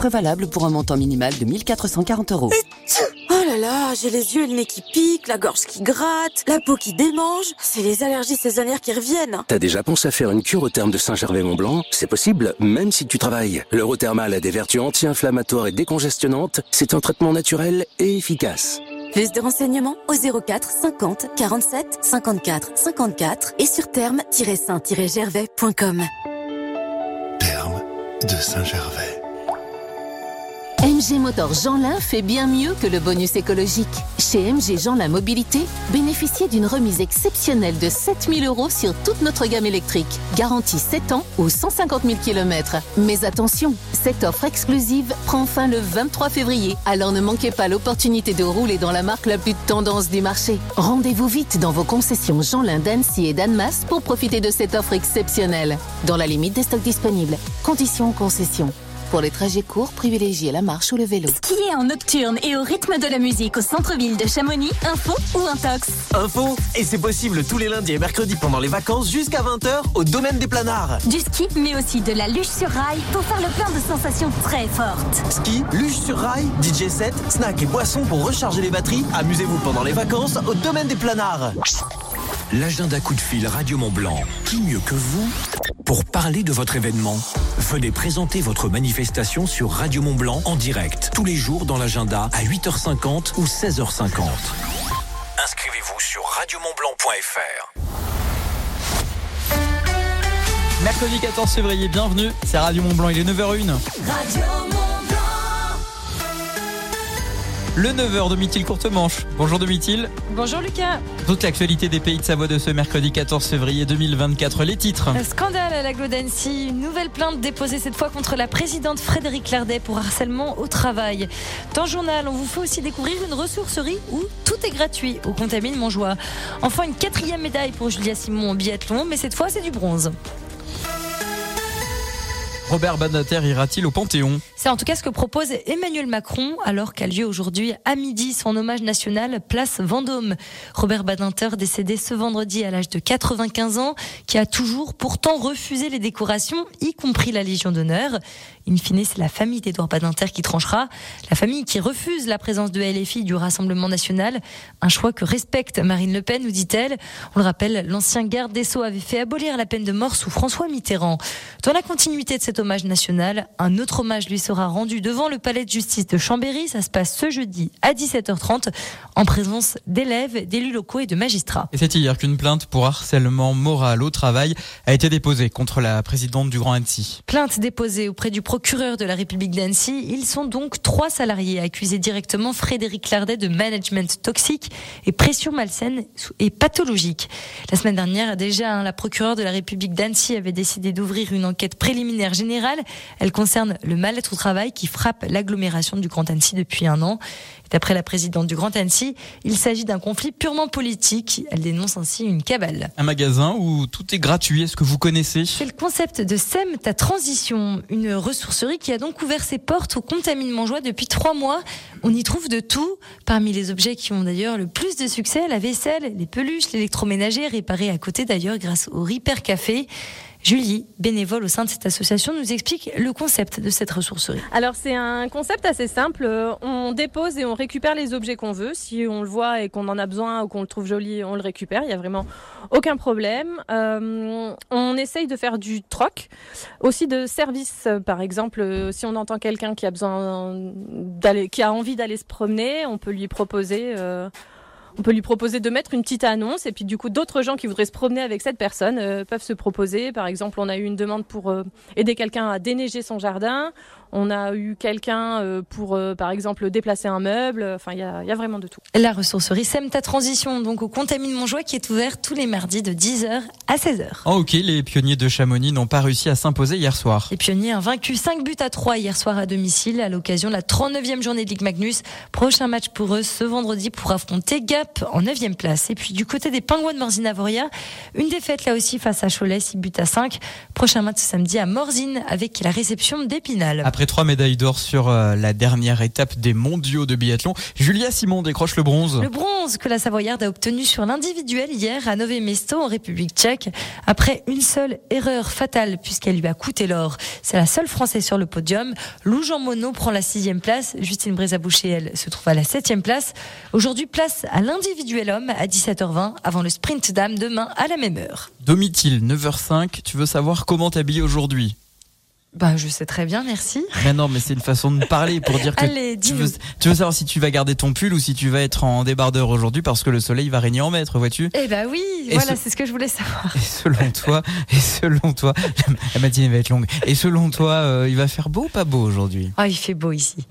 Prévalable pour un montant minimal de 1440 euros. Oh là là, j'ai les yeux et le nez qui piquent, la gorge qui gratte, la peau qui démange. C'est les allergies saisonnières qui reviennent. T'as déjà pensé à faire une cure au terme de Saint-Gervais-Mont-Blanc? C'est possible, même si tu travailles. L'Eurothermal a des vertus anti-inflammatoires et décongestionnantes. C'est un traitement naturel et efficace. Plus de renseignements au 04 50 47 54 54 et sur terme-saint-gervais.com. Terme de Saint-Gervais. MG Motor Jeanlin fait bien mieux que le bonus écologique. Chez MG Jeanlin Mobilité, bénéficiez d'une remise exceptionnelle de 7000 euros sur toute notre gamme électrique. Garantie 7 ans ou 150 000 km. Mais attention, cette offre exclusive prend fin le 23 février. Alors ne manquez pas l'opportunité de rouler dans la marque la plus tendance du marché. Rendez-vous vite dans vos concessions Jeanlin d'Annecy et d'Annemasse pour profiter de cette offre exceptionnelle. Dans la limite des stocks disponibles. Conditions concession. Pour les trajets courts, privilégiez la marche ou le vélo. Skier en nocturne et au rythme de la musique au centre-ville de Chamonix, info ou intox Info Et c'est possible tous les lundis et mercredis pendant les vacances jusqu'à 20h au domaine des planards. Du ski, mais aussi de la luge sur rail pour faire le plein de sensations très fortes. Ski, luge sur rail, DJ set, snack et boissons pour recharger les batteries. Amusez-vous pendant les vacances au domaine des planards. L'agenda coup de fil Radio Mont Blanc. Qui mieux que vous pour parler de votre événement? Venez présenter votre manifestation sur Radio Mont Blanc en direct tous les jours dans l'agenda à 8h50 ou 16h50. Inscrivez-vous sur radiomontblanc.fr. Mercredi 14 février, bienvenue, c'est Radio Mont Blanc, il est 9h01. Radio Le 9h de Mithil Courtemanche. Bonjour de Mithil. Bonjour Lucas. Toute l'actualité des pays de Savoie de ce mercredi 14 février 2024. Les titres. Un scandale à la d'Annecy. Une nouvelle plainte déposée cette fois contre la présidente Frédéric Lardet pour harcèlement au travail. Dans le journal, on vous fait aussi découvrir une ressourcerie où tout est gratuit au Contamine Montjoie. Enfin, une quatrième médaille pour Julia Simon en biathlon, mais cette fois c'est du bronze. Robert Badinter ira-t-il au Panthéon C'est en tout cas ce que propose Emmanuel Macron alors qu'a lieu aujourd'hui à midi son hommage national place Vendôme. Robert Badinter décédé ce vendredi à l'âge de 95 ans qui a toujours pourtant refusé les décorations y compris la Légion d'honneur. In fine, c'est la famille d'Edouard Badinter qui tranchera. La famille qui refuse la présence de LFI du Rassemblement national. Un choix que respecte Marine Le Pen, nous dit-elle. On le rappelle, l'ancien garde des Sceaux avait fait abolir la peine de mort sous François Mitterrand. Dans la continuité de cet hommage national, un autre hommage lui sera rendu devant le palais de justice de Chambéry. Ça se passe ce jeudi à 17h30 en présence d'élèves, d'élus locaux et de magistrats. Et c'est hier qu'une plainte pour harcèlement moral au travail a été déposée contre la présidente du Grand Annecy. Plainte déposée auprès du procureur de la République d'Annecy. Ils sont donc trois salariés accusés directement Frédéric Lardet de management toxique et pression malsaine et pathologique. La semaine dernière, déjà, hein, la procureure de la République d'Annecy avait décidé d'ouvrir une enquête préliminaire générale. Elle concerne le mal-être au travail qui frappe l'agglomération du Grand Annecy depuis un an. D'après la présidente du Grand Annecy, il s'agit d'un conflit purement politique. Elle dénonce ainsi une cabale. Un magasin où tout est gratuit, est-ce que vous connaissez? C'est le concept de SEM ta transition, une ressourcerie qui a donc ouvert ses portes au Contamine Montjoie depuis trois mois. On y trouve de tout. Parmi les objets qui ont d'ailleurs le plus de succès, la vaisselle, les peluches, l'électroménager réparé à côté d'ailleurs grâce au Ripper Café. Julie, bénévole au sein de cette association, nous explique le concept de cette ressourcerie. Alors c'est un concept assez simple. On dépose et on récupère les objets qu'on veut. Si on le voit et qu'on en a besoin ou qu'on le trouve joli, on le récupère. Il n'y a vraiment aucun problème. Euh, on essaye de faire du troc, aussi de service. Par exemple, si on entend quelqu'un qui a besoin d'aller, qui a envie d'aller se promener, on peut lui proposer. Euh, on peut lui proposer de mettre une petite annonce et puis du coup d'autres gens qui voudraient se promener avec cette personne euh, peuvent se proposer. Par exemple, on a eu une demande pour euh, aider quelqu'un à déneiger son jardin. On a eu quelqu'un euh, pour, par exemple, déplacer un meuble. Enfin, il y a, vraiment de tout. La ressourcerie Sème ta transition, donc au Contamine Montjoie, qui est ouvert tous les mardis de 10h à 16h. Oh, ok, les pionniers de Chamonix n'ont pas réussi à s'imposer hier soir. Les pionniers ont vaincu 5 buts à 3 hier soir à domicile à l'occasion de la 39e journée de Ligue Magnus. Prochain match pour eux ce vendredi pour affronter Gap en 9e place. Et puis du côté des Pingouins de Morzine-Avoria, une défaite là aussi face à Cholet, 6 buts à 5. Prochain match samedi à Morzine avec la réception d'Épinal. Après trois médailles d'or sur euh, la dernière étape des mondiaux de biathlon. Julia Simon décroche le bronze. Le bronze que la Savoyarde a obtenu sur l'individuel hier à Nové Mesto en République tchèque après une seule erreur fatale puisqu'elle lui a coûté l'or. C'est la seule française sur le podium. Lou Jean Monod prend la sixième place. Justine Brézaboucher, elle, se trouve à la septième place. Aujourd'hui, place à l'individuel homme à 17h20 avant le sprint dame demain à la même heure. Domitil, 9h05. Tu veux savoir comment t'habiller aujourd'hui? Bah, je sais très bien, merci. Mais non, mais c'est une façon de parler pour dire que Allez, tu, veux, tu veux savoir si tu vas garder ton pull ou si tu vas être en débardeur aujourd'hui parce que le soleil va régner en maître, vois-tu? Eh bah oui, Et voilà, ce- c'est ce que je voulais savoir. Et selon toi, et selon toi, la matinée va être longue. Et selon toi, euh, il va faire beau ou pas beau aujourd'hui? Ah, il fait beau ici.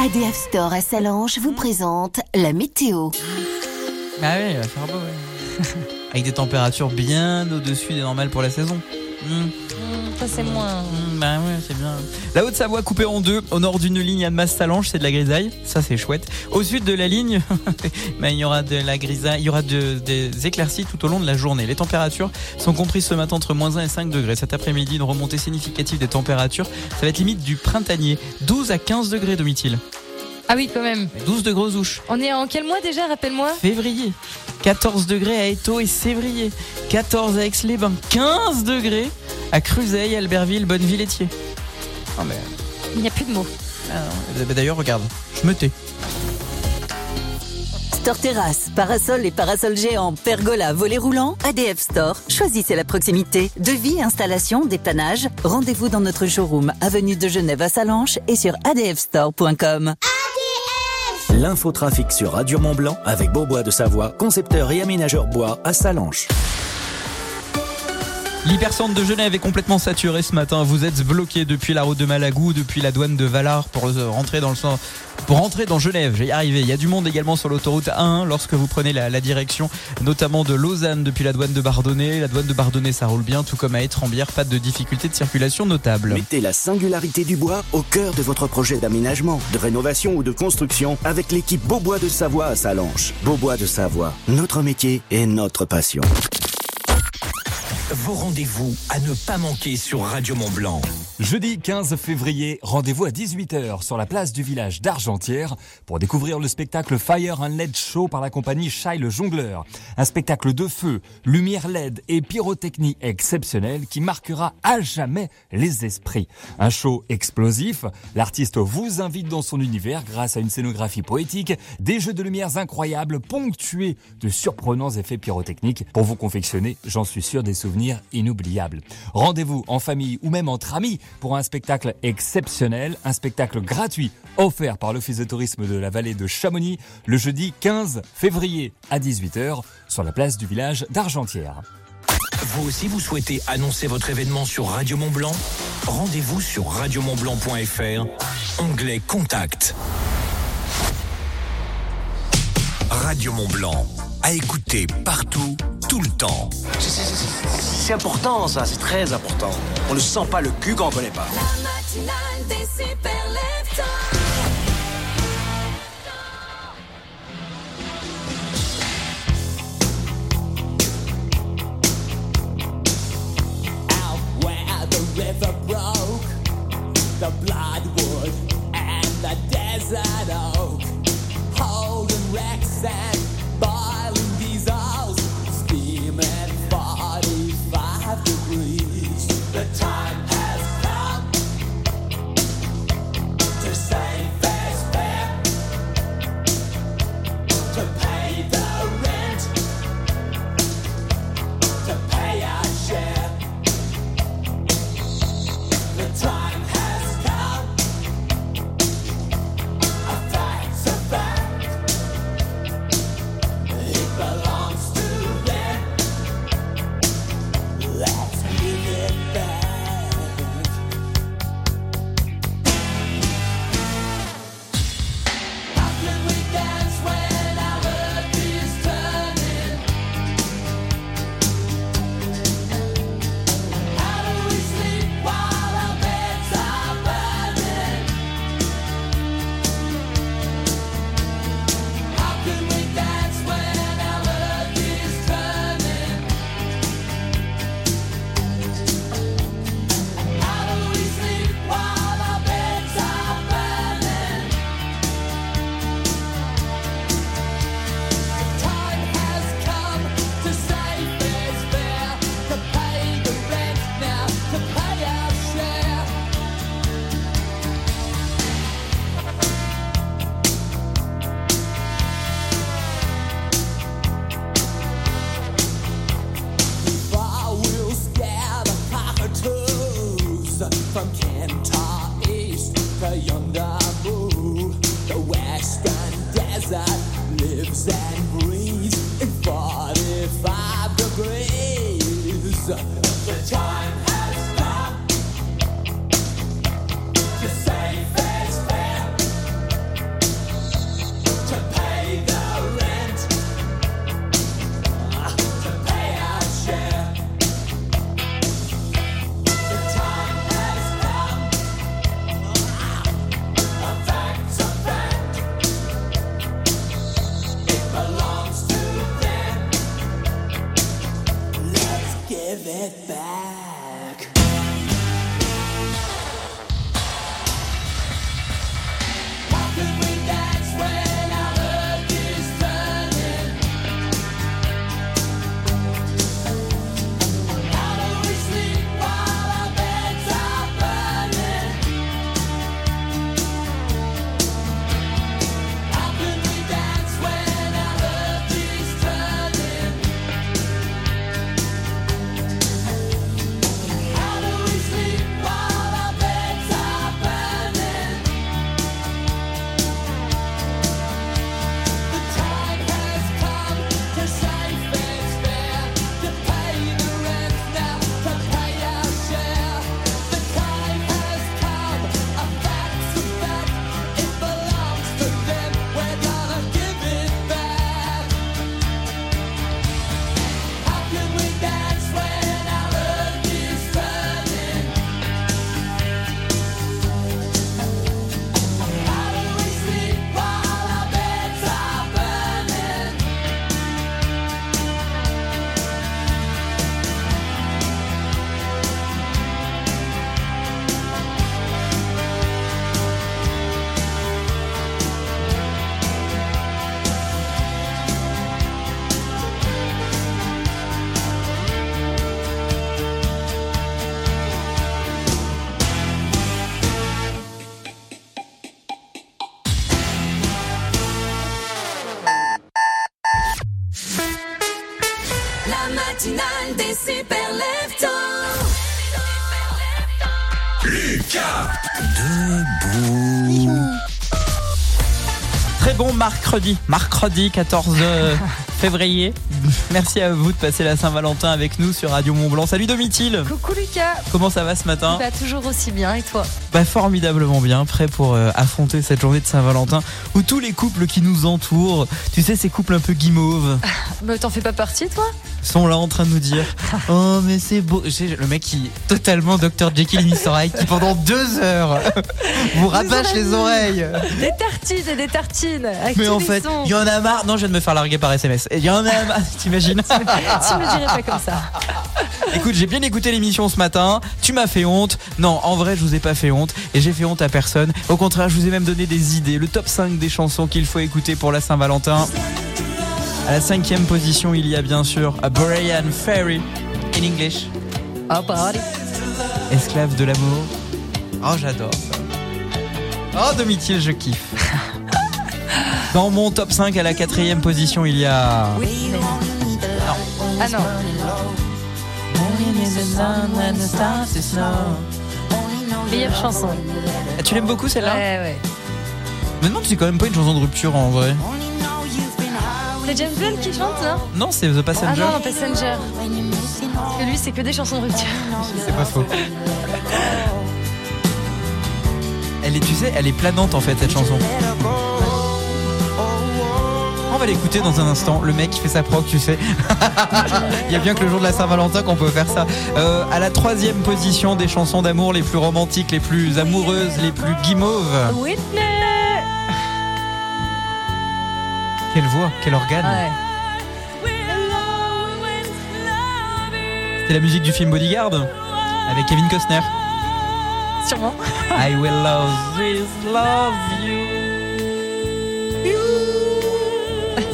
ADF Store à Salange vous présente la météo. Ah oui, il va faire beau. ouais. Avec des températures bien au-dessus des normales pour la saison. Ça, c'est moins. Hmm, Bah ouais, c'est bien. La Haute-Savoie coupée en deux. Au nord d'une ligne à Masse-Salange, c'est de la grisaille. Ça, c'est chouette. Au sud de la ligne, bah, il y aura de la grisaille, il y aura de- des éclaircies tout au long de la journée. Les températures sont comprises ce matin entre moins 1 et 5 degrés. Cet après-midi, une remontée significative des températures. Ça va être limite du printanier. 12 à 15 degrés, Domitil. Ah oui, quand même. 12 de grosses ouches. On est en quel mois déjà, rappelle-moi? Février. 14 degrés à Eto et Sévrier. 14 à Aix-les-Bains. 15 degrés à Cruzeil, Albertville, Bonneville-Étier. Oh mais... Il n'y a plus de mots. Ah non. Bah, D'ailleurs, regarde, je me tais. Store Terrasse, parasol et parasol géant, pergola, volet roulant, ADF Store. Choisissez la proximité. Devis, installation, dépannage. Rendez-vous dans notre showroom, avenue de Genève à Salanches et sur adfstore.com. L'infotrafic sur Radio Mont Blanc avec Beaubois de Savoie, concepteur et aménageur bois à Salanches. L'hypercentre de Genève est complètement saturé ce matin. Vous êtes bloqué depuis la route de Malagou, depuis la douane de Valar pour euh, rentrer dans le sens- pour rentrer dans Genève. J'ai arrivé. Il y a du monde également sur l'autoroute A1 lorsque vous prenez la, direction, notamment de Lausanne depuis la douane de Bardonnay. La douane de Bardonnay, ça roule bien, tout comme à Étrembière. Pas de difficulté de circulation notable. Mettez la singularité du bois au cœur de votre projet d'aménagement, de rénovation ou de construction avec l'équipe Beaubois de Savoie à Salanches. Beaubois de Savoie, notre métier et notre passion. Vos rendez-vous à ne pas manquer sur Radio Mont Blanc. Jeudi 15 février, rendez-vous à 18h sur la place du village d'Argentière pour découvrir le spectacle Fire and LED Show par la compagnie Shai le Jongleur. Un spectacle de feu, lumière LED et pyrotechnie exceptionnelle qui marquera à jamais les esprits. Un show explosif, l'artiste vous invite dans son univers grâce à une scénographie poétique, des jeux de lumières incroyables ponctués de surprenants effets pyrotechniques pour vous confectionner, j'en suis sûr, des souvenirs inoubliables. Rendez-vous en famille ou même entre amis pour un spectacle exceptionnel, un spectacle gratuit offert par l'Office de tourisme de la vallée de Chamonix le jeudi 15 février à 18h sur la place du village d'Argentière. Vous aussi, vous souhaitez annoncer votre événement sur Radio Mont Blanc? Rendez-vous sur radiomontblanc.fr, onglet Contact. Radio Mont Blanc, à écouter partout, tout le temps. C'est important ça, c'est très important. On ne sent pas le cul quand on connaît pas. Mercredi, mercredi 14 février. Merci à vous de passer la Saint-Valentin avec nous sur Radio Mont Blanc. Salut Domitil. Coucou Lucas. Comment ça va ce matin Bah toujours aussi bien et toi Bah formidablement bien, prêt pour euh, affronter cette journée de Saint-Valentin où tous les couples qui nous entourent, tu sais ces couples un peu guimauves, Bah t'en fais pas partie toi sont là en train de nous dire Oh mais c'est beau. Le mec qui est totalement Dr Jekyll et qui pendant deux heures vous rabâche les oreilles. Des tartines et des tartines avec Mais en fait, il y en a marre. Non, je viens de me faire larguer par SMS. Il y en a marre, t'imagines tu me dirais pas comme ça. Écoute, j'ai bien écouté l'émission ce matin. Tu m'as fait honte. Non, en vrai, je vous ai pas fait honte. Et j'ai fait honte à personne. Au contraire, je vous ai même donné des idées. Le top 5 des chansons qu'il faut écouter pour la Saint-Valentin. À la cinquième position, il y a bien sûr a Brian Ferry in English. Oh, party. Esclave de l'amour. Oh, j'adore ça. Oh, Domitil, je kiffe. Dans mon top 5, à la quatrième position, il y a. Ah non. Meilleure chanson. Ah, tu l'aimes beaucoup celle-là? Ouais, ouais. Me demande si c'est quand même pas une chanson de rupture en vrai. C'est James Blunt qui chante, non Non, c'est The Ah Passenger. non, Passenger. Parce que lui, c'est que des chansons de rupture. C'est pas faux. Elle est, tu sais, elle est planante en fait cette chanson. On va l'écouter dans un instant. Le mec qui fait sa proc, tu sais. Il y a bien que le jour de la Saint-Valentin qu'on peut faire ça. Euh, à la troisième position des chansons d'amour les plus romantiques, les plus amoureuses, les plus guimauves. Whitney Quelle voix, quel organe. Ouais. C'est la musique du film Bodyguard avec Kevin Costner. Sûrement. I will always love you.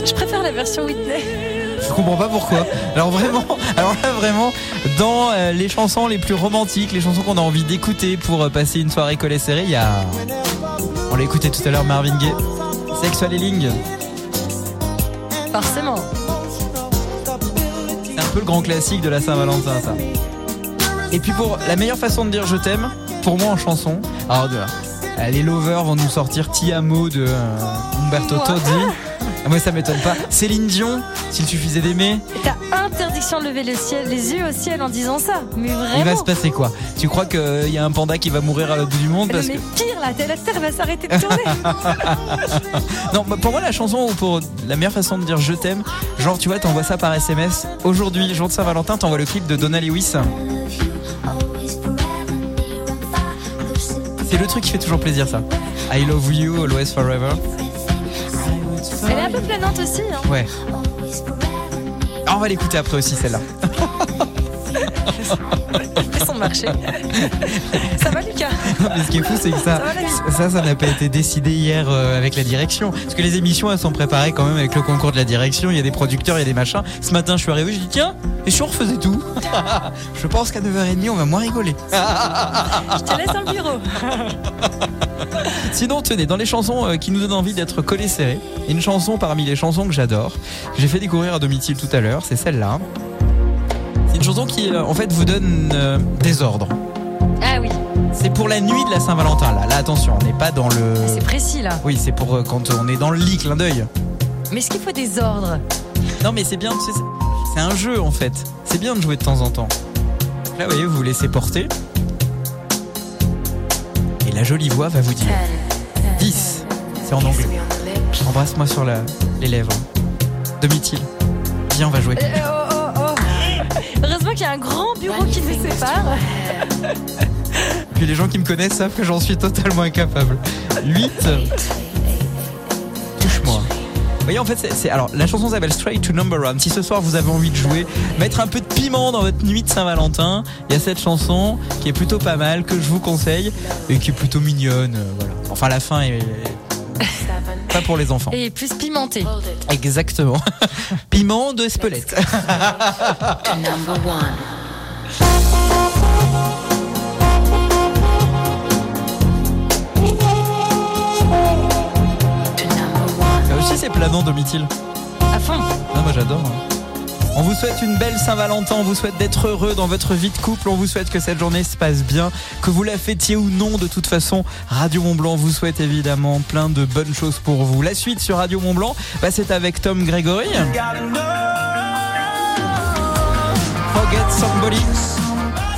Je préfère la version Whitney. Je comprends pas pourquoi. Alors vraiment, alors là vraiment, dans euh, les chansons les plus romantiques, les chansons qu'on a envie d'écouter pour euh, passer une soirée collée serrée, il y a, on l'a écouté tout à l'heure, Marvin Gaye, Sexual Healing. Peu le grand classique de la Saint-Valentin, ça. Et puis pour la meilleure façon de dire je t'aime, pour moi en chanson. Alors de euh, les lovers vont nous sortir Ti amo de euh, Umberto. Tozzi. Ah, Moi ça m'étonne pas. Céline Dion, s'il suffisait d'aimer. T'as interdiction de lever le ciel, les yeux au ciel en disant ça. Mais vraiment. Il va se passer quoi? Tu crois qu'il y a un panda qui va mourir à l'autre bout du monde Mais parce mais que... pire là, la terre va s'arrêter de tourner. Non, bah, pour moi la chanson ou pour la meilleure façon de dire je t'aime, genre tu vois t'envoies ça par SMS. Aujourd'hui, jour de Saint-Valentin, t'envoies le clip de Donna Lewis. C'est le truc qui fait toujours plaisir ça. I love you, always forever. Un peu planante aussi. Hein. Ouais. Ah, on va l'écouter après aussi celle-là. Fait son marché. ça va Lucas? Mais ce qui est fou, c'est que ça, Ça ça, n'a pas été décidé hier euh, avec la direction. Parce que les émissions, elles sont préparées quand même avec le concours de la direction. Il y a des producteurs, il y a des machins. Ce matin, je suis arrivé, je dis tiens, et si on refaisait tout? Je pense qu'à 9h30, on va moins rigoler. Je te laisse dans le bureau. Sinon, tenez, dans les chansons euh, qui nous donnent envie d'être collés serrés, une chanson parmi les chansons que j'adore, que j'ai fait découvrir à Domitil tout à l'heure, c'est celle-là. C'est une chanson qui, euh, en fait, vous donne euh, des ordres. Ah oui, C'est pour la nuit de la Saint-Valentin, là. Là, attention, on n'est pas dans le. c'est précis là. Oui, c'est pour euh, quand on est dans le lit, clin d'œil. Mais est-ce qu'il faut des ordres? Non, mais c'est bien, tu sais, c'est- c'est un jeu en fait. C'est bien de jouer de temps en temps. Là, vous voyez, vous vous laissez porter. La jolie voix va vous dire 10. C'est en anglais. Embrasse-moi sur la- les lèvres. Demi-til. Viens, on va jouer. Euh, oh, oh, oh. Heureusement qu'il y a un grand bureau qui nous sépare. Puis les gens qui me connaissent savent que j'en suis totalement incapable. 8. Voyez, en fait, c'est, c'est- alors la chanson s'appelle Straight to Number One. Si ce soir vous avez envie de jouer, mettre un peu de piment dans votre nuit de Saint-Valentin, il y a cette chanson qui est plutôt pas mal, que je vous conseille et qui est plutôt mignonne. euh, voilà. Enfin, la fin est pas pour les enfants. Et plus pimenté. Exactement. Piment de Spelette. Planant, Domitil. À fond. Ah, moi j'adore. hein. On vous souhaite une belle Saint-Valentin, on vous souhaite d'être heureux dans votre vie de couple, on vous souhaite que cette journée se passe bien, que vous la fêtiez ou non, de toute façon, Radio Mont Blanc vous souhaite évidemment plein de bonnes choses pour vous. La suite sur Radio Mont Blanc, bah, c'est avec Tom. Forget Somebody.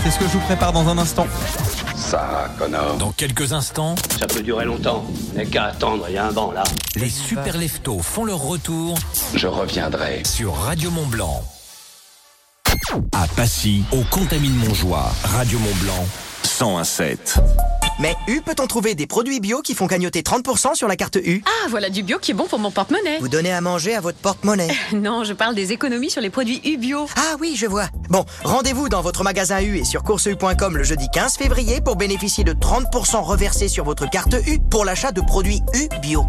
C'est ce que je vous prépare dans un instant. Ça, connard. Dans quelques instants, Ça peut durer longtemps. Mais qu'à attendre, il y a un banc là. les super leftos font leur retour. Je reviendrai. Sur Radio Mont Blanc. À Passy, au Contamine Montjoie, Radio Mont Blanc, 1017. Mais U peut-on trouver des produits bio qui font cagnotter 30% sur la carte U Ah, voilà du bio qui est bon pour mon porte-monnaie. Vous donnez à manger à votre porte-monnaie. Non, je parle des économies sur les produits U bio. Ah oui, je vois. Bon, rendez-vous dans votre magasin U et sur courseu.com le jeudi 15 février pour bénéficier de 30% reversés sur votre carte U pour l'achat de produits U bio.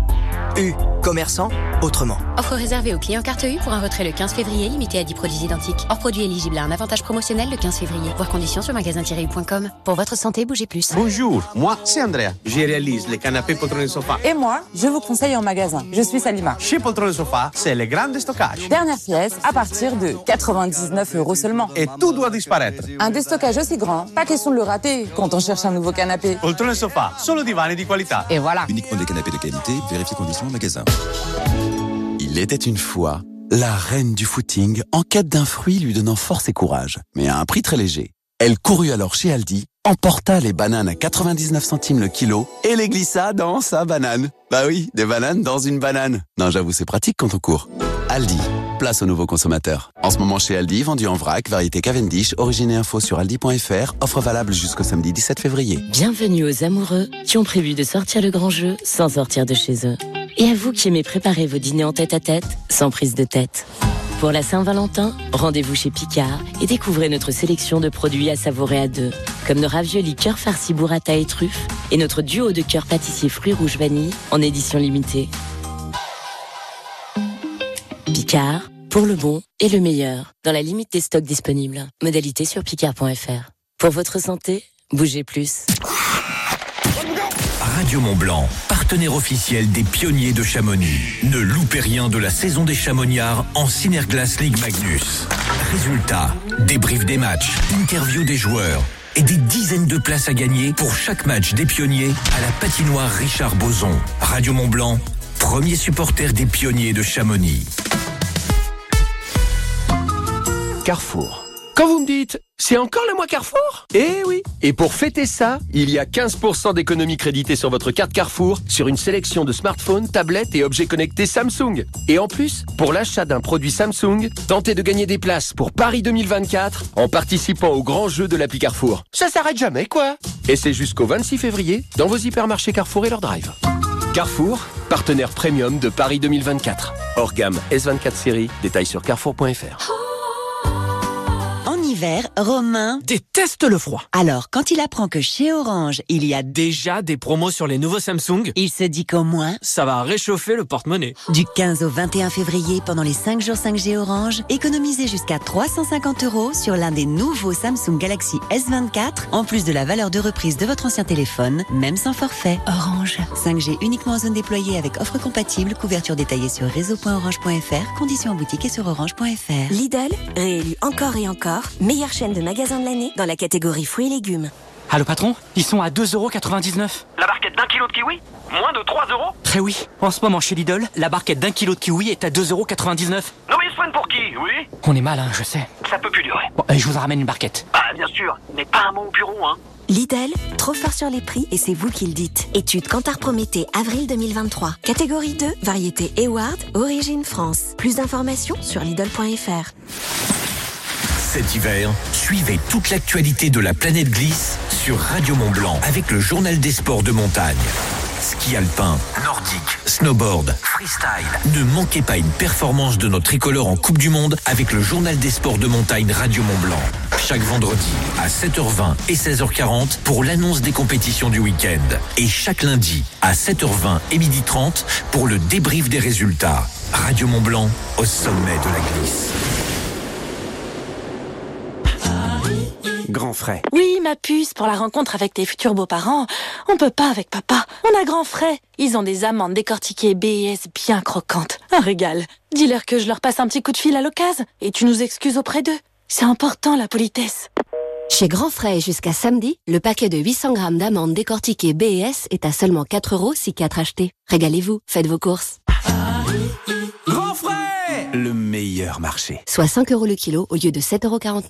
U, commerçant autrement. Offre réservée aux clients carte U pour un retrait le 15 février limité à 10 produits identiques. Hors produit éligible à un avantage promotionnel le 15 février. Voir conditions sur magasin-u.com. Pour votre santé, bougez plus. Bonjour, moi c'est Andrea. Je réalise les canapés poltrons sofa. Et moi, je vous conseille en magasin. Je suis Salima. Chez Poltron Sofa, c'est le grand stockage. Dernière pièce à partir de 99 euros seulement. Et tout doit disparaître. Un déstockage aussi grand, pas question de le rater quand on cherche un nouveau canapé. Poltron Sofa, solo divani di qualità. Et voilà. Uniquement des canapés de qualité, vérifiez conditions en magasin. Il était une fois la reine du footing en quête d'un fruit lui donnant force et courage, mais à un prix très léger. Elle courut alors chez Aldi, emporta les bananes à 99 centimes le kilo et les glissa dans sa banane. Bah oui, des bananes dans une banane. Non, j'avoue, c'est pratique quand on court. Aldi, place aux nouveaux consommateurs. En ce moment chez Aldi, vendu en vrac, variété Cavendish, origine et info sur aldi.fr, offre valable jusqu'au samedi 17 février. Bienvenue aux amoureux qui ont prévu de sortir le grand jeu sans sortir de chez eux. Et à vous qui aimez préparer vos dîners en tête à tête, sans prise de tête. Pour la Saint-Valentin, rendez-vous chez Picard et découvrez notre sélection de produits à savourer à deux, comme nos raviolis cœur farci burrata et truffes et notre duo de cœur pâtissier fruits rouges vanille en édition limitée. Picard, pour le bon et le meilleur, dans la limite des stocks disponibles. Modalité sur picard.fr. Pour votre santé, bougez plus. Radio Mont Blanc, partenaire officiel des pionniers de Chamonix. Ne loupez rien de la saison des Chamonniards en Synerglass League Magnus. Résultats, débrief des matchs, interview des joueurs et des dizaines de places à gagner pour chaque match des pionniers à la patinoire Richard Boson. Radio Mont Blanc, premier supporter des pionniers de Chamonix. Carrefour. Quand vous me dites, c'est encore le mois Carrefour? Eh oui Et pour fêter ça, il y a 15% d'économie créditée sur votre carte Carrefour sur une sélection de smartphones, tablettes et objets connectés Samsung. Et en plus, pour l'achat d'un produit Samsung, tentez de gagner des places pour Paris 2024 en participant au grand jeu de l'appli Carrefour. Ça s'arrête jamais, quoi Et c'est jusqu'au 26 février dans vos hypermarchés Carrefour et leur drive. Carrefour, partenaire premium de Paris 2024. Hors gamme S24 série, détails sur carrefour.fr. Hiver, Romain déteste le froid. Alors, quand il apprend que chez Orange, il y a Déjà des promos sur les nouveaux Samsung, il se dit qu'au moins, ça va réchauffer le porte-monnaie. du 15 au 21 février, pendant les 5 jours 5G Orange, économisez jusqu'à 350 euros sur l'un des nouveaux Samsung Galaxy S24, en plus de la valeur de reprise de votre ancien téléphone, même sans forfait. Orange. 5G uniquement en zone déployée avec offre compatible, couverture détaillée sur réseau.orange.fr, conditions en boutique et sur orange.fr. Lidl, réélu encore et encore, meilleure chaîne de magasins de l'année dans la catégorie fruits et légumes. Allô patron, ils sont à 2,99€. La barquette d'un kilo de kiwi Moins de 3 euros Très oui, en ce moment chez Lidl, la barquette d'un kilo de kiwi est à 2,99€. Non mais ils se prennent pour qui, oui? On est mal, hein, je sais. Ça peut plus durer. Bon, allez, je vous en ramène une barquette. Ah bien sûr, mais pas un mot au bureau, hein. Lidl, trop fort sur les prix et c'est vous qui le dites. Étude Cantar Prométhée, avril 2023. Catégorie 2, variété Eward, origine France. Plus d'informations sur Lidl.fr. Cet hiver, suivez toute l'actualité de la planète glisse sur Radio Mont Blanc avec le journal des sports de montagne. Ski alpin, nordique, snowboard, freestyle. Ne manquez pas une performance de notre tricolore en Coupe du Monde avec le journal des sports de montagne Radio Mont Blanc. Chaque vendredi à 7h20 et 16h40 pour l'annonce des compétitions du week-end. Et chaque lundi à 7h20 et 12h30 pour le débrief des résultats. Radio Mont Blanc au sommet de la glisse. Grand frais. Oui, ma puce, pour la rencontre avec tes futurs beaux-parents, on peut pas avec papa. On a grand frais. Ils ont des amandes décortiquées B et S bien croquantes. Un régal. Dis-leur que je leur passe un petit coup de fil à l'occasion et tu nous excuses auprès d'eux. C'est important, la politesse. Chez Grand Frais, jusqu'à samedi, le paquet de 800 grammes d'amandes décortiquées BS est à seulement 4 euros si 4 achetés. Régalez-vous, faites vos courses. Grand frais Le meilleur marché. Soit 5 euros le kilo au lieu de 7,49 euros.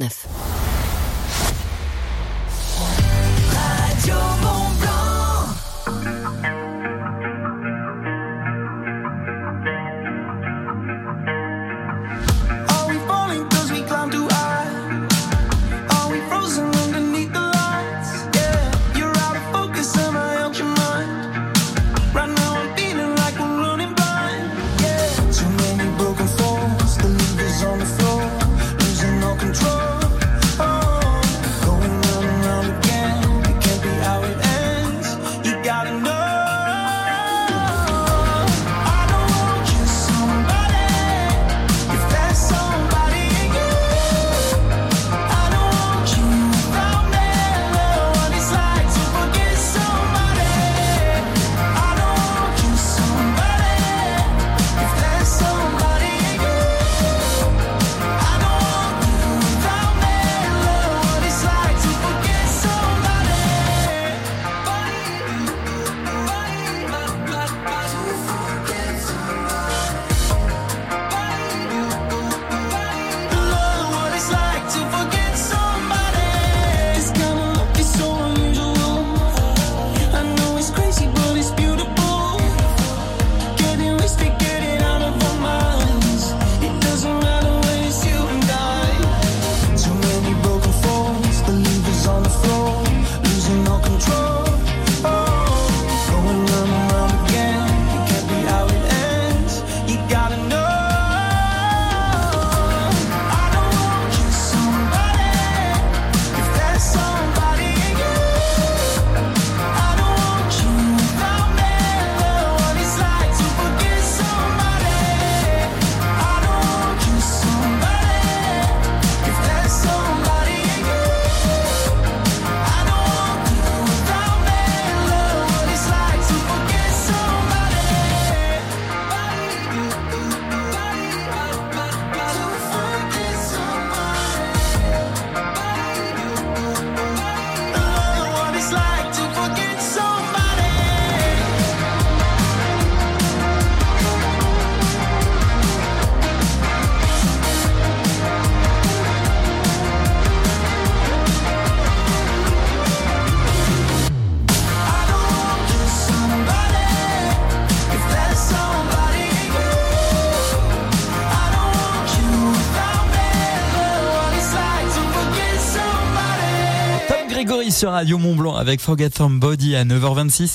Sur Radio Mont Blanc avec Forget Body à 9h26.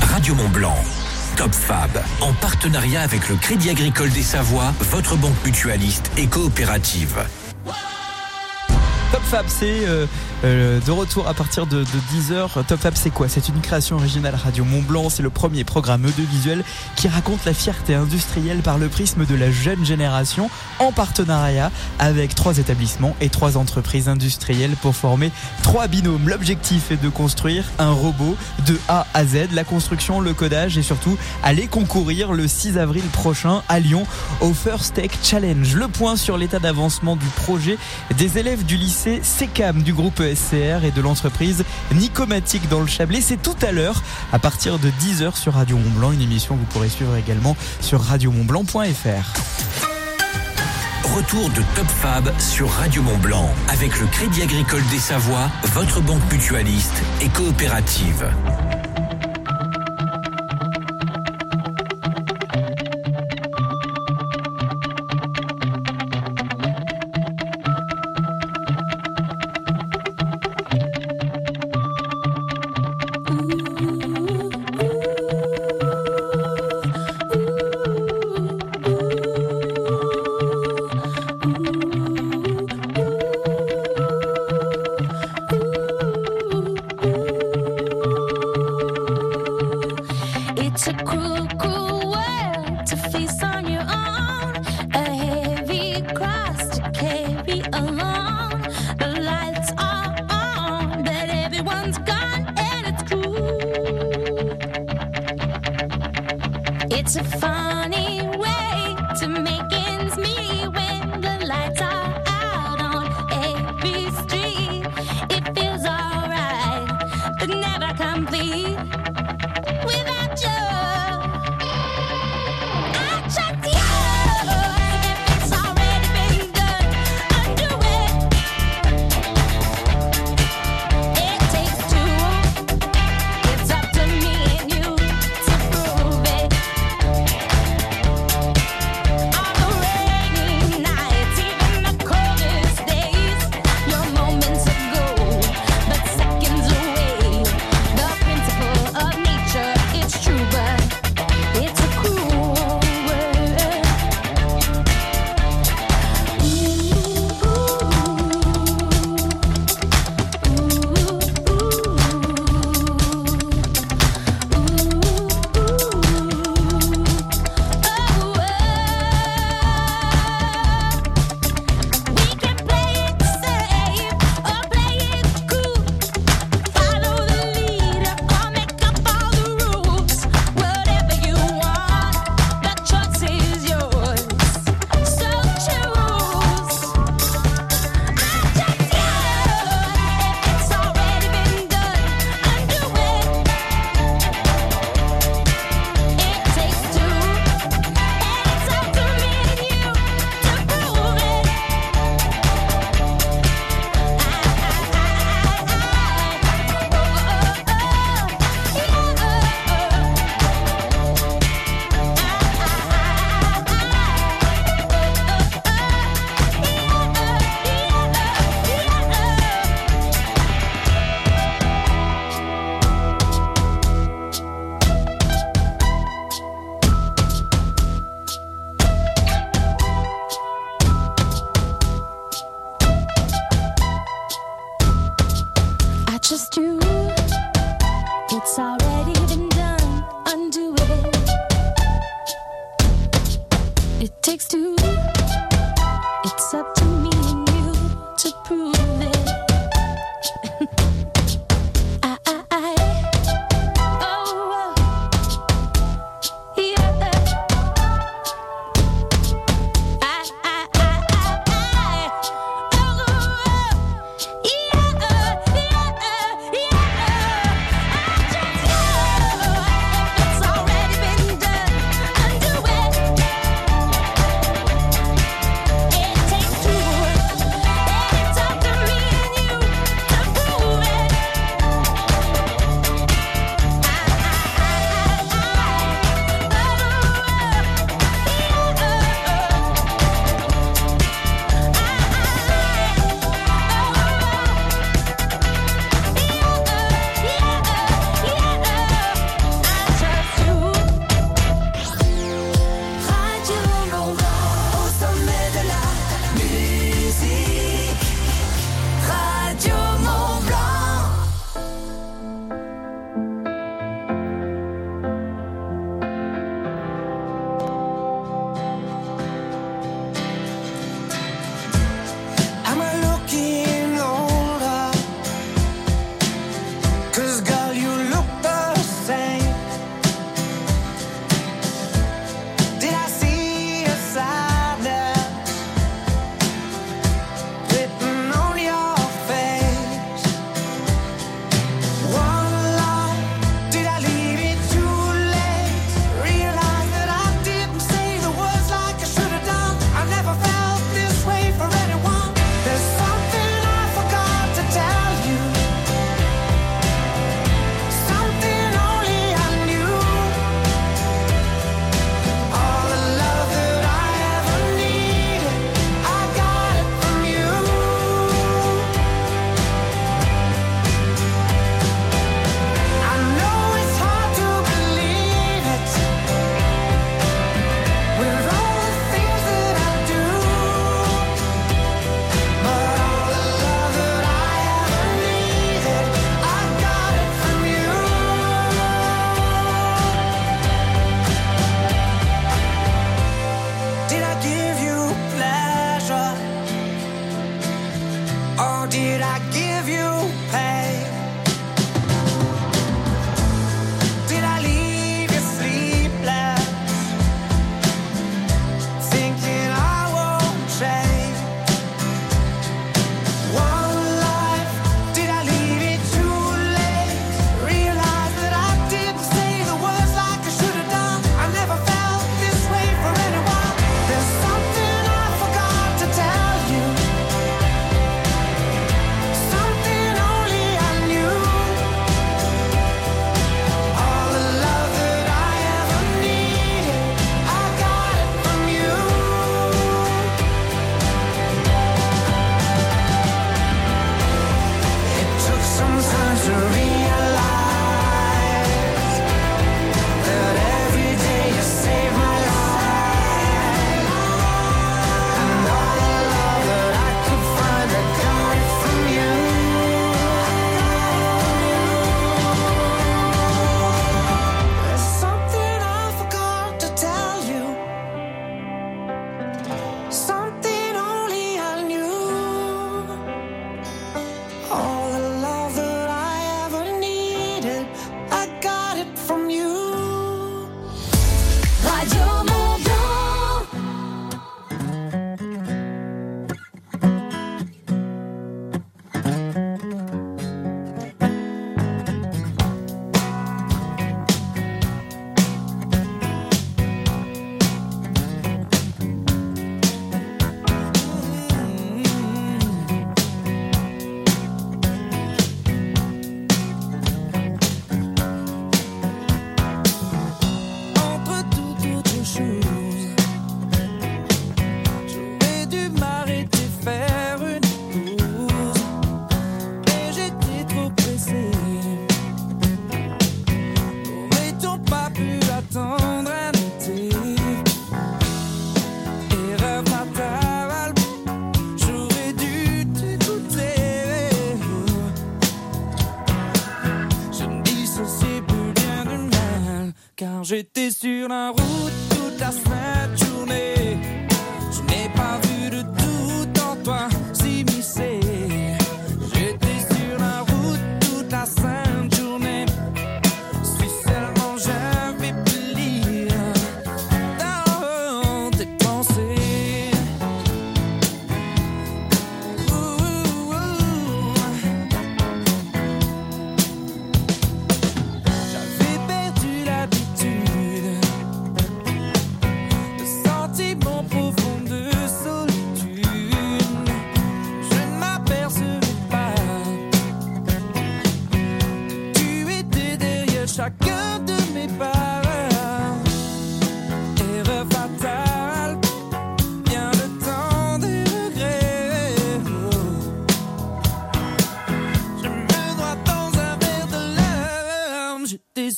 Radio Mont Blanc. Top Fab, en partenariat avec le Crédit Agricole des Savoies, votre banque mutualiste et coopérative. Fab, c'est euh, euh, de retour à partir de, 10h. Top Fab, c'est quoi? C'est une création originale Radio Mont Blanc. C'est le premier programme audiovisuel qui raconte la fierté industrielle par le prisme de la jeune génération en partenariat avec trois établissements et trois entreprises industrielles pour former trois binômes. L'objectif est de construire un robot de A à Z, la construction, le codage et surtout aller concourir le 6 avril prochain à Lyon au First Tech Challenge. Le point sur l'état d'avancement du projet des élèves du lycée SECAM du groupe SCR et de l'entreprise Nicomatique dans le Chablais. C'est tout à l'heure à partir de 10h sur Radio Mont Blanc, une émission que vous pourrez suivre également sur radiomontblanc.fr. Retour de Top Fab sur Radio Mont Blanc avec le Crédit Agricole des Savoies, votre banque mutualiste et coopérative.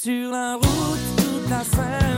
Sur la route toute la sainte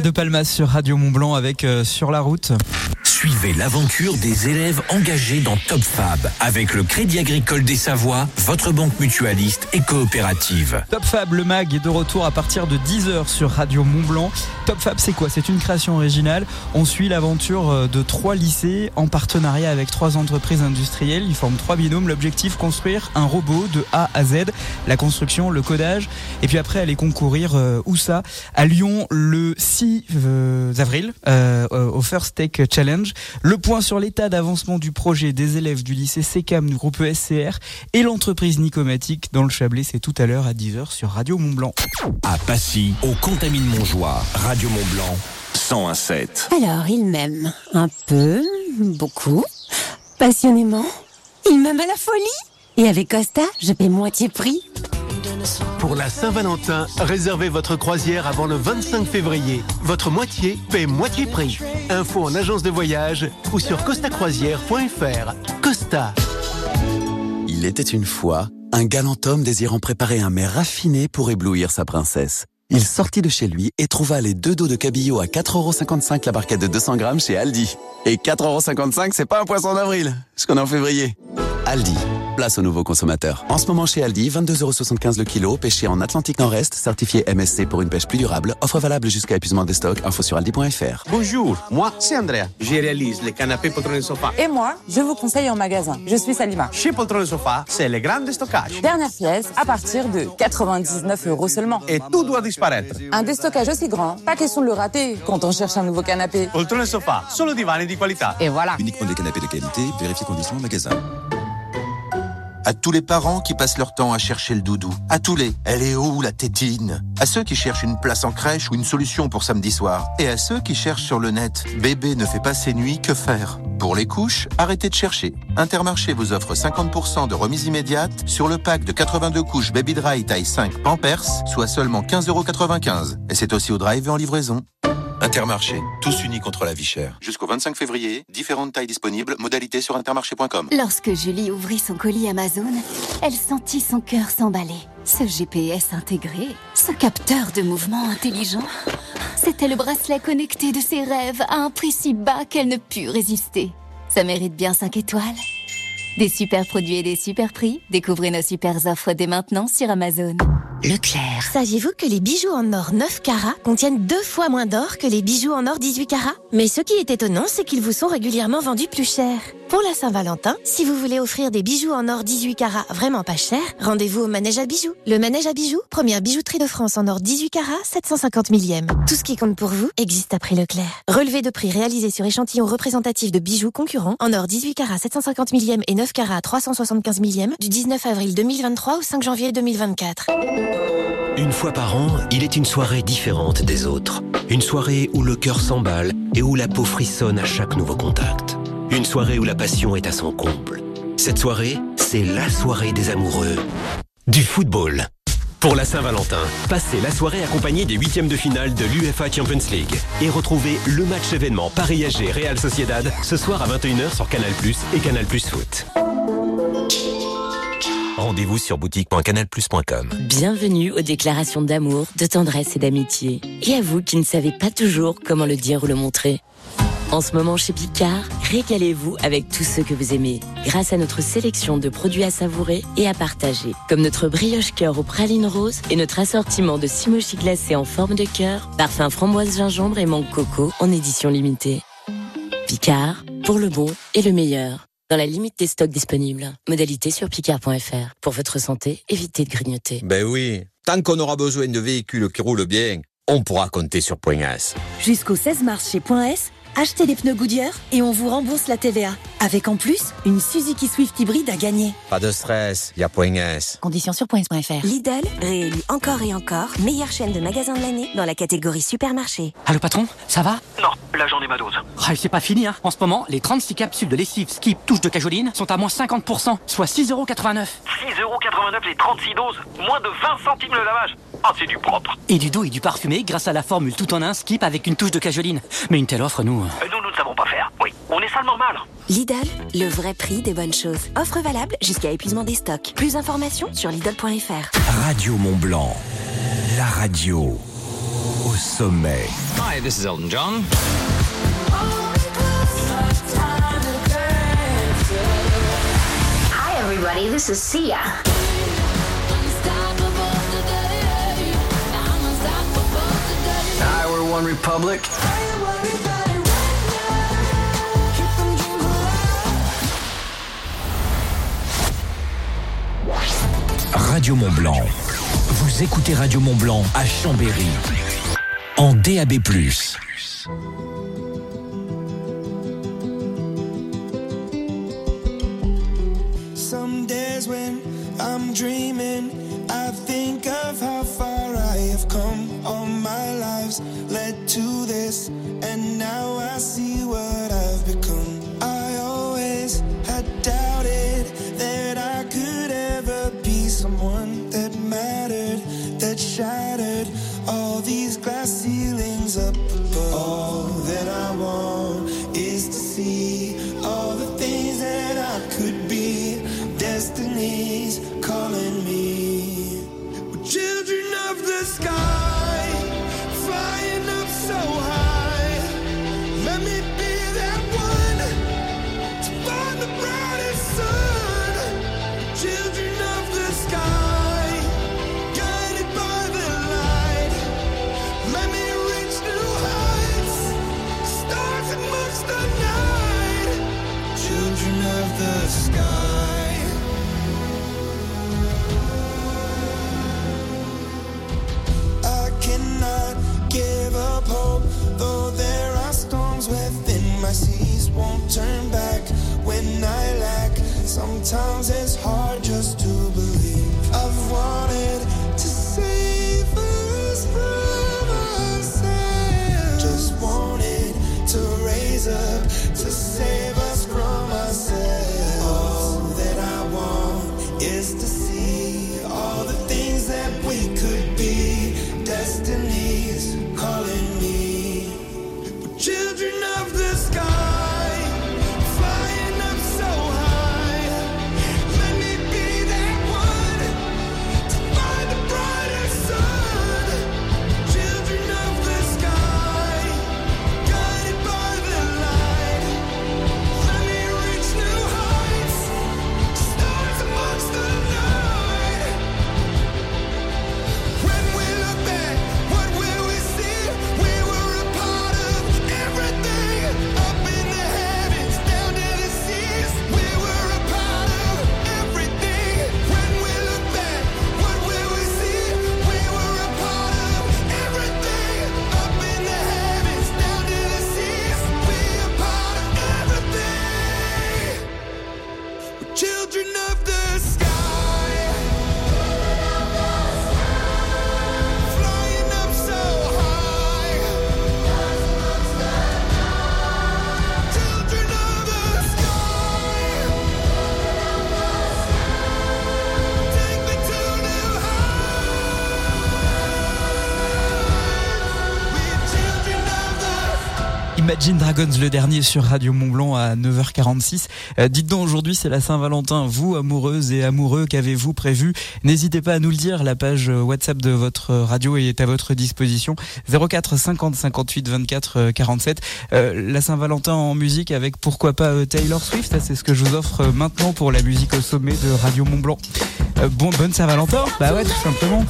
Gérald de Palmas sur Radio Mont Blanc avec euh, Sur la route. Suivez l'aventure des élèves engagés dans Top Fab avec le Crédit Agricole des Savoies, votre banque mutualiste et coopérative. Top Fab, le mag est de retour à partir de 10h sur Radio Mont Blanc. Top Fab, c'est quoi? C'est une création originale. On suit l'aventure euh, de trois lycées en partenariat avec trois entreprises industrielles. Ils forment trois binômes. L'objectif, construire un robot de A à Z. La construction, le codage. Et puis après, aller concourir, euh, où ça À Lyon, le 6 euh, avril, au First Tech Challenge. Le point sur l'état d'avancement du projet des élèves du lycée SECAM du groupe ESCR et l'entreprise Nicomatique dans le Chablais, c'est tout à l'heure à 10h sur Radio Mont Blanc. À Passy, au Contamine Montjoie, Mont Blanc, 101.7. Alors, il m'aime un peu, beaucoup, passionnément. Il m'aime à la folie. Et avec Costa, je paie moitié prix. Pour la Saint-Valentin, réservez votre croisière avant le 25 février. Votre moitié paie moitié prix. Info en agence de voyage ou sur costacroisière.fr. Costa. Il était une fois un galant homme désirant préparer un mets raffiné pour éblouir sa princesse. Il sortit de chez lui et trouva les deux dos de cabillaud à 4,55€ la barquette de 200 grammes chez Aldi. Et 4,55€, c'est pas un poisson d'avril, ce qu'on est en février. Aldi, place aux nouveaux consommateurs. En ce moment chez Aldi, 22,75€ le kilo, pêché en Atlantique Nord-Est, certifié MSC pour une pêche plus durable. Offre valable jusqu'à épuisement des stocks. Info sur aldi.fr. Bonjour, moi c'est Andrea. Je réalise les canapés poltrons et sofa. Et moi, je vous conseille en magasin. Je suis Salima. Chez Poltron et Sofa, c'est le grand déstockage. Dernière pièce à partir de 99 euros seulement. Et tout doit disparaître. Un déstockage aussi grand, pas question de le rater quand on cherche un nouveau canapé. Poltron et Sofa, solo divani di qualità. Et voilà. Uniquement des canapés de qualité, vérifiez conditions en magasin. À tous les parents qui passent leur temps à chercher le doudou. À tous les elle est où la tétine? À ceux qui cherchent une place en crèche ou une solution pour samedi soir. Et à ceux qui cherchent sur le net bébé ne fait pas ses nuits, que faire? Pour les couches, arrêtez de chercher. Intermarché vous offre 50% de remise immédiate sur le pack de 82 couches Baby Dry taille 5 Pampers, soit seulement 15,95€. Et c'est aussi au drive et en livraison. Intermarché, tous unis contre la vie chère. Jusqu'au 25 février, différentes tailles disponibles, modalités sur intermarché.com. Lorsque Julie ouvrit son colis Amazon, elle sentit son cœur s'emballer. Ce GPS intégré, ce capteur de mouvement intelligent, c'était le bracelet connecté de ses rêves à un prix si bas qu'elle ne put résister. Ça mérite bien 5 étoiles. Des super produits et des super prix, découvrez nos super offres dès maintenant sur Amazon. Leclerc. Saviez-vous que les bijoux en or 9 carats contiennent deux fois moins d'or que les bijoux en or 18 carats? Mais ce qui est étonnant, c'est qu'ils vous sont régulièrement vendus plus cher. Pour la Saint-Valentin, si vous voulez offrir des bijoux en or 18 carats vraiment pas cher, rendez-vous au Manège à bijoux. Le Manège à bijoux, première bijouterie de France en or 18 carats, 750 millième. Tout ce qui compte pour vous existe après Leclerc. Relevé de prix réalisé sur échantillon représentatif de bijoux concurrents en or 18 carats, 750 millième et 9 carats, 375 millième du 19 avril 2023 au 5 janvier 2024. Une fois par an, il est une soirée différente des autres. Une soirée où le cœur s'emballe et où la peau frissonne à chaque nouveau contact. Une soirée où la passion est à son comble. Cette soirée, c'est la soirée des amoureux du football. Pour la Saint-Valentin, passez la soirée accompagnée des huitièmes de finale de l'UFA Champions League et retrouvez le match événement Paris AG Real Sociedad ce soir à 21h sur Canal+ et Canal+ Foot. Rendez-vous sur boutique.canalplus.com. Bienvenue aux déclarations d'amour, de tendresse et d'amitié. Et à vous qui ne savez pas toujours comment le dire ou le montrer. En ce moment chez Picard, régalez-vous avec tout ce que vous aimez, grâce à notre sélection de produits à savourer et à partager, comme notre brioche cœur aux pralines roses et notre assortiment de simochi glacés en forme de cœur, parfum framboise gingembre et mangue coco en édition limitée. Picard, pour le bon et le meilleur. Dans la limite des stocks disponibles. Modalité sur picard.fr. Pour votre santé, évitez de grignoter. Ben oui, tant qu'on aura besoin de véhicules qui roulent bien, on pourra compter sur Point S. Jusqu'au 16 mars chez Point S, achetez des pneus Goodyear et on vous rembourse la TVA. Avec en plus, une Suzuki Swift hybride à gagner. Pas de stress, y a Point S. Conditions sur points.fr. Lidl, réélu encore et encore, meilleure chaîne de magasins de l'année dans la catégorie supermarché. Allô patron, ça va? Non, là j'en ai ma dose. Ah, c'est pas fini, hein. En ce moment, les 36 capsules de lessive Skip touche de cajoline sont à moins 50%, soit 6,89€. 6,89€ les 36 doses, moins de 20 centimes le lavage. Ah, c'est du propre. Et du doux et du parfumé grâce à la formule tout en un Skip avec une touche de cajoline. Mais une telle offre, nous... Euh, Nous, nous ne savons pas faire. Oui, on est salement mal. Lidl, le vrai prix des bonnes choses. Offre valable jusqu'à épuisement des stocks. Plus d'informations sur Lidl.fr. Radio Mont Blanc, la radio au sommet. Hi, this is Elton John. Hi, everybody. This is Sia. Hi, we're One Republic. Radio Mont Blanc. Vous écoutez Radio Mont Blanc à Chambéry. En DAB+. Some days when I'm dreaming, I think of how far I have come. All my lives led to this, and now I see what Sometimes it's Imagine Dragons, le dernier sur Radio Montblanc à 9h46. Euh, dites donc, aujourd'hui, c'est la Saint-Valentin. Vous, amoureuses et amoureux, qu'avez-vous prévu? N'hésitez pas à nous le dire. La page WhatsApp de votre radio est à votre disposition. 04 50 58 24 47. La Saint-Valentin en musique avec pourquoi pas euh, Taylor Swift? C'est ce que je vous offre euh, maintenant pour la musique au sommet de Radio Montblanc. Euh, bon, bonne Saint-Valentin. Bah ouais, tout simplement.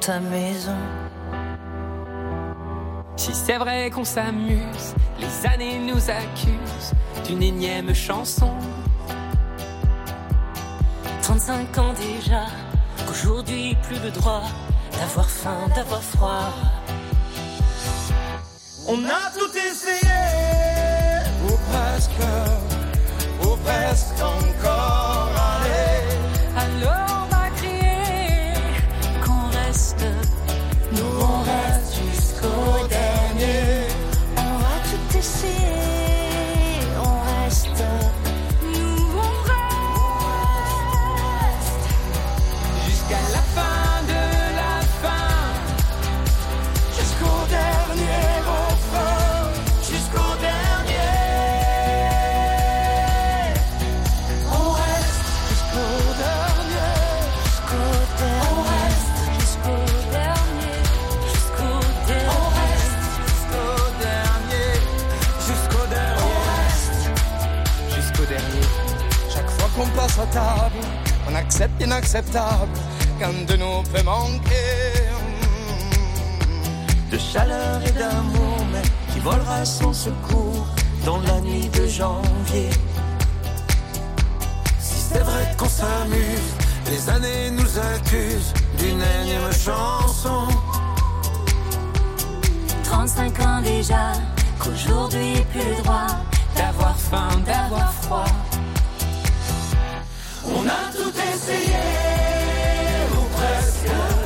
ta maison. Si c'est vrai qu'on s'amuse, les années nous accusent d'une énième chanson. 35 ans déjà, qu'aujourd'hui plus le droit d'avoir faim, d'avoir froid. On a tout essayé, ou presque, ou presque encore. On accepte l'inacceptable qu'un de nous peut manquer. de chaleur et d'amour, mais qui volera sans secours dans la nuit de janvier. Si c'est vrai qu'on s'amuse, les années nous accusent d'une énième chanson. 35 ans déjà, qu'aujourd'hui plus droit d'avoir faim, d'avoir froid. Tout essayé, ou presque,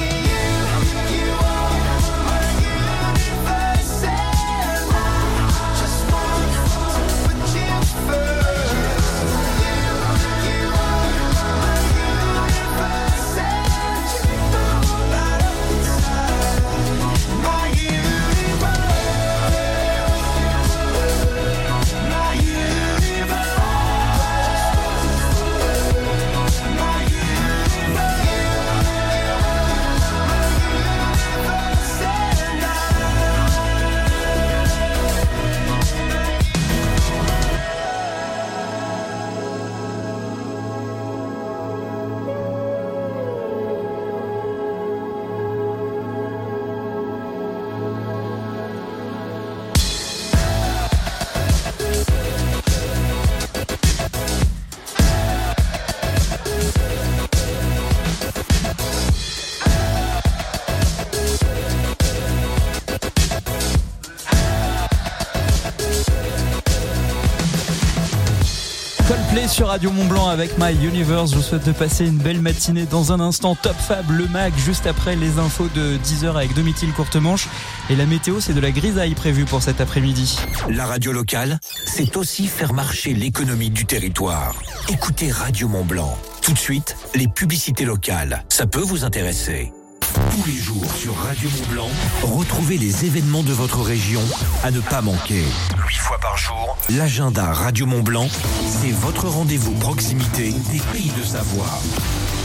Radio Mont Blanc avec My Universe. Je vous souhaite de passer une belle matinée. Dans un instant, Top Fab, le mag, juste après les infos de 10h avec Domitil Courtemanche. Et la météo, c'est de la grisaille prévue pour cet après-midi. La radio locale, c'est aussi faire marcher l'économie du territoire. Écoutez Radio Mont Blanc. Tout de suite, les publicités locales. Ça peut vous intéresser. Tous les jours sur Radio Mont Blanc, retrouvez les événements de votre région à ne pas manquer. Huit fois par jour, l'agenda Radio Mont Blanc, c'est votre rendez-vous proximité des pays de Savoie.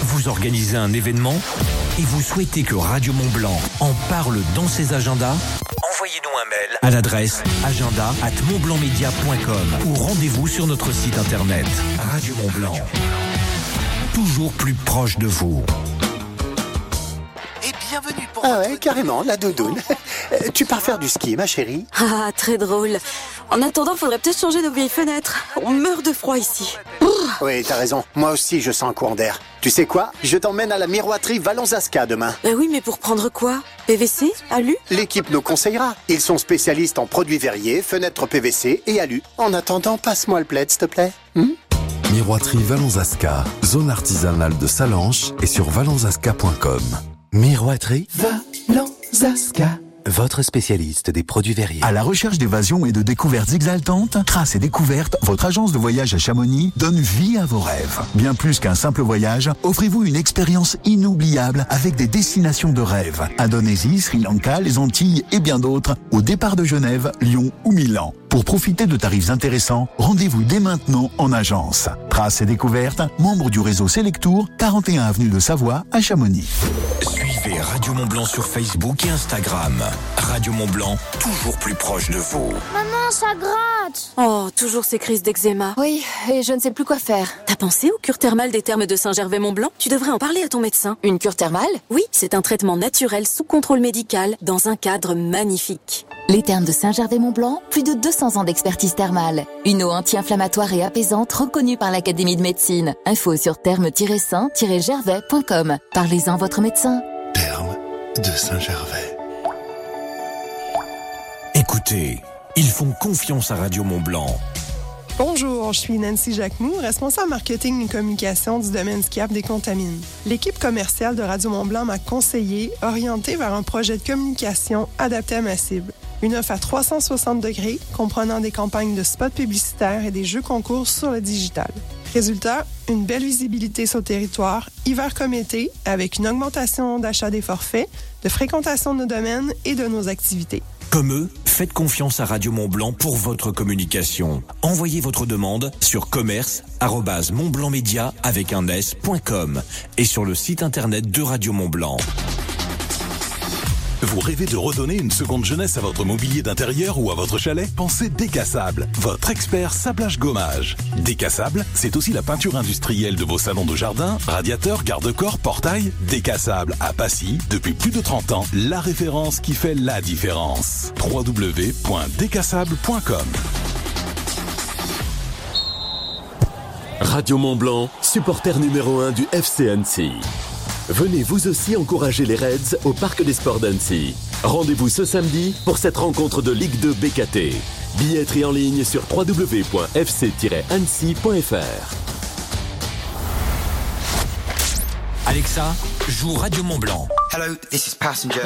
Vous organisez un événement et vous souhaitez que Radio Mont Blanc en parle dans ses agendas? Envoyez-nous un mail à l'adresse agenda at montblancmedia.com ou rendez-vous sur notre site internet Radio Mont Blanc. Toujours plus proche de vous. Et bienvenue pour Ah ouais, carrément, la doudoune. Euh, tu pars faire du ski, ma chérie Ah, très drôle. En attendant, faudrait peut-être changer nos vieilles fenêtres. On meurt de froid ici. Oui, t'as raison. Moi aussi, je sens un courant d'air. Tu sais quoi? Je t'emmène à la miroiterie Valonzasca demain. Bah oui, mais pour prendre quoi? PVC Alu? L'équipe nous conseillera. Ils sont spécialistes en produits verriers, fenêtres PVC et alu. En attendant, passe-moi le plaid, s'il te plaît. Hmm? Miroiterie Valonzasca, zone artisanale de Salanches et sur valonzasca.com. Miroiterie Valonzasca. Votre spécialiste des produits verriers. À la recherche d'évasion et de découvertes exaltantes, Traces et Découvertes, votre agence de voyage à Chamonix donne vie à vos rêves. Bien plus qu'un simple voyage, offrez-vous une expérience inoubliable avec des destinations de rêve. Indonésie, Sri Lanka, les Antilles et bien d'autres, au départ de Genève, Lyon ou Milan. Pour profiter de tarifs intéressants, rendez-vous dès maintenant en agence. Traces et Découvertes, membre du réseau Selectour, 41 avenue de Savoie à Chamonix. Suivez Radio Mont Blanc sur Facebook et Instagram. Radio Mont Blanc, toujours plus proche de vous. Maman, ça gratte Oh, toujours ces crises d'eczéma. Oui, et je ne sais plus quoi faire. T'as pensé aux cures thermales des thermes de Saint-Gervais-Mont-Blanc? Tu devrais en parler à ton médecin. Une cure thermale? Oui, c'est un traitement naturel sous contrôle médical dans un cadre magnifique. Les thermes de Saint-Gervais-Mont-Blanc, plus de 200 ans d'expertise thermale. Une eau anti-inflammatoire et apaisante reconnue par l'Académie de médecine. Info sur therme-saint-gervais.com. Parlez-en à votre médecin. de Saint-Gervais. Écoutez, ils font confiance à Radio Mont Blanc. Bonjour, je suis Nancy Jacquemou, responsable marketing et communication du domaine skiap des Contamines. L'équipe commerciale de Radio Mont-Blanc m'a conseillé, orienté vers un projet de communication adapté à ma cible. Une offre à 360 degrés, comprenant des campagnes de spots publicitaires et des jeux concours sur le digital. Résultat, une belle visibilité sur le territoire, hiver comme été, avec une augmentation d'achat des forfaits, de fréquentation de nos domaines et de nos activités. Comme eux, faites confiance à Radio Mont Blanc pour votre communication. Envoyez votre demande sur commerce@montblancmedia avec un s.com et sur le site internet de Radio Mont Blanc. Vous rêvez de redonner une seconde jeunesse à votre mobilier d'intérieur ou à votre chalet? Pensez Décassable, votre expert sablage gommage. Décassable, c'est aussi la peinture industrielle de vos salons de jardin, radiateurs, garde-corps, portails. Décassable à Passy, depuis plus de 30 ans, la référence qui fait la différence. www.décassable.com Radio Mont Blanc, supporter numéro 1 du FC Annecy. Venez vous aussi encourager les Reds au Parc des Sports d'Annecy. Rendez-vous ce samedi pour cette rencontre de Ligue 2 BKT. Billetterie en ligne sur www.fc-annecy.fr. Alexa, joue Radio Mont Blanc. Hello, this is Passenger.